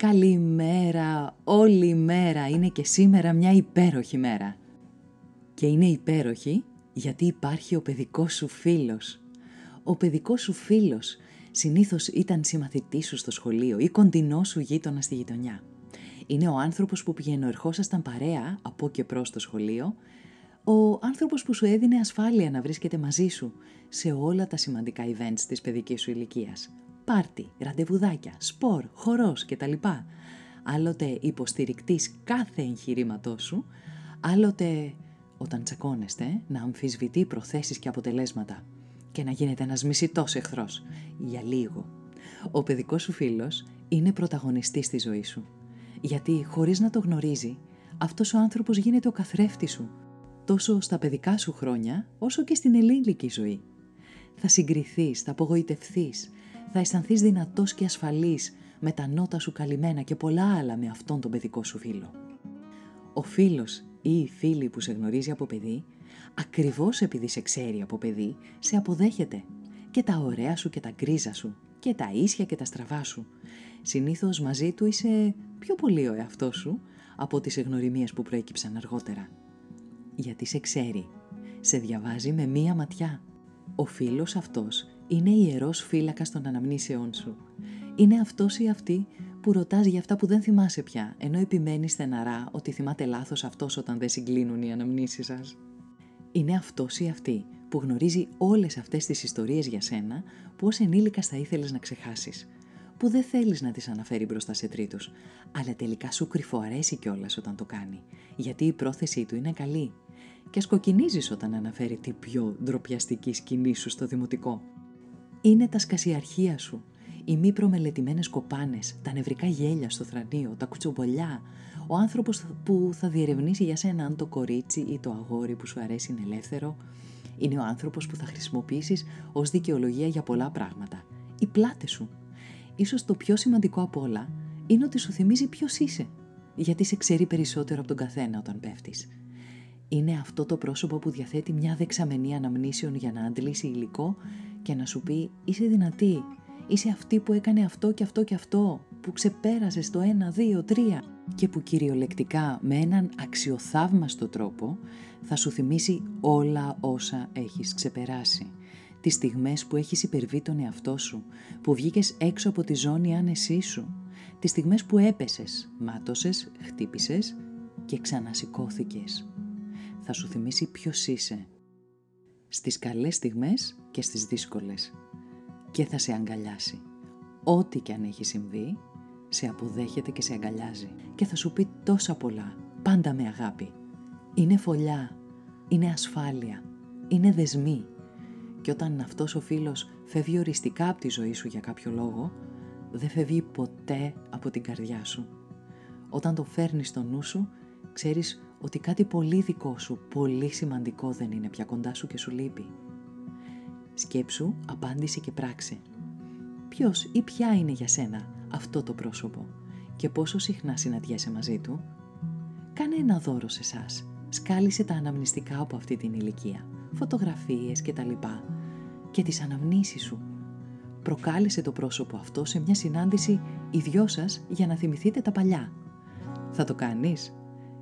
καλημέρα, όλη η μέρα είναι και σήμερα μια υπέροχη μέρα. Και είναι υπέροχη γιατί υπάρχει ο παιδικός σου φίλος. Ο παιδικός σου φίλος συνήθως ήταν συμμαθητής σου στο σχολείο ή κοντινός σου γείτονα στη γειτονιά. Είναι ο άνθρωπος που πηγαίνω ερχόσασταν παρέα από και προς το σχολείο, ο άνθρωπος που σου έδινε ασφάλεια να βρίσκεται μαζί σου σε όλα τα σημαντικά events της παιδικής σου ηλικίας πάρτι, ραντεβουδάκια, σπορ, χορός κτλ. Άλλοτε υποστηρικτής κάθε εγχειρήματός σου, άλλοτε όταν τσακώνεστε να αμφισβητεί προθέσεις και αποτελέσματα και να γίνεται ένας μισητός εχθρός για λίγο. Ο παιδικός σου φίλος είναι πρωταγωνιστής στη ζωή σου. Γιατί χωρίς να το γνωρίζει, αυτός ο άνθρωπος γίνεται ο καθρέφτης σου, τόσο στα παιδικά σου χρόνια, όσο και στην ελληνική ζωή. Θα συγκριθείς, θα απογοητευθείς, θα αισθανθείς δυνατός και ασφαλής με τα νότα σου καλυμμένα και πολλά άλλα με αυτόν τον παιδικό σου φίλο. Ο φίλος ή η φίλη που σε γνωρίζει από παιδί, ακριβώς επειδή σε ξέρει από παιδί, σε αποδέχεται και τα ωραία σου και τα γκρίζα σου και τα ίσια και τα στραβά σου. Συνήθως μαζί του είσαι πιο πολύ ο εαυτός σου από τις εγνωριμίες που προέκυψαν αργότερα. Γιατί σε ξέρει, σε διαβάζει με μία ματιά. Ο φίλος αυτός είναι ιερός φύλακας των αναμνήσεών σου. Είναι αυτός ή αυτή που ρωτάς για αυτά που δεν θυμάσαι πια, ενώ επιμένεις στεναρά ότι θυμάται λάθος αυτός όταν δεν συγκλίνουν οι αναμνήσεις σας. Είναι αυτός ή αυτή που γνωρίζει όλες αυτές τις ιστορίες για σένα που ως ενήλικας θα ήθελες να ξεχάσεις, που δεν θέλεις να τις αναφέρει μπροστά σε τρίτους, αλλά τελικά σου κρυφοαρέσει κιόλας όταν το κάνει, γιατί η πρόθεσή του είναι καλή και σκοκινίζεις όταν αναφέρει την πιο ντροπιαστική σκηνή σου στο δημοτικό είναι τα σκασιαρχεία σου, οι μη προμελετημένες κοπάνες, τα νευρικά γέλια στο θρανίο, τα κουτσομπολιά, ο άνθρωπος που θα διερευνήσει για σένα αν το κορίτσι ή το αγόρι που σου αρέσει είναι ελεύθερο, είναι ο άνθρωπος που θα χρησιμοποιήσεις ως δικαιολογία για πολλά πράγματα. Οι πλάτες σου. Ίσως το πιο σημαντικό απ' όλα είναι ότι σου θυμίζει ποιος είσαι, γιατί σε ξέρει περισσότερο από τον καθένα όταν πέφτεις. Είναι αυτό το πρόσωπο που διαθέτει μια δεξαμενή αναμνήσεων για να αντλήσει υλικό και να σου πει είσαι δυνατή, είσαι αυτή που έκανε αυτό και αυτό και αυτό, που ξεπέρασες το 1, 2, 3 και που κυριολεκτικά με έναν αξιοθαύμαστο τρόπο θα σου θυμίσει όλα όσα έχεις ξεπεράσει. Τις στιγμές που έχεις υπερβεί τον εαυτό σου, που βγήκες έξω από τη ζώνη άνεσή σου, τις στιγμές που έπεσες, μάτωσες, χτύπησες και ξανασηκώθηκες. Θα σου θυμίσει ποιος είσαι, στις καλές στιγμές και στις δύσκολες και θα σε αγκαλιάσει. Ό,τι και αν έχει συμβεί, σε αποδέχεται και σε αγκαλιάζει και θα σου πει τόσα πολλά, πάντα με αγάπη. Είναι φωλιά, είναι ασφάλεια, είναι δεσμή και όταν αυτός ο φίλος φεύγει οριστικά από τη ζωή σου για κάποιο λόγο, δεν φεύγει ποτέ από την καρδιά σου. Όταν το φέρνεις στο νου σου, ξέρεις ότι κάτι πολύ δικό σου, πολύ σημαντικό δεν είναι πια κοντά σου και σου λείπει. Σκέψου, απάντησε και πράξε. Ποιος ή ποια είναι για σένα αυτό το πρόσωπο και πόσο συχνά συναντιέσαι μαζί του; Κάνε ένα δώρο σε εσάς. Σκάλισε τα αναμνηστικά από αυτή την ηλικία, φωτογραφίες και τα λοιπά και τις αναμνήσεις σου. Προκάλεσε το πρόσωπο αυτό σε μια συνάντηση οι δυο σας για να θυμηθείτε τα παλιά. Θα το κάνεις;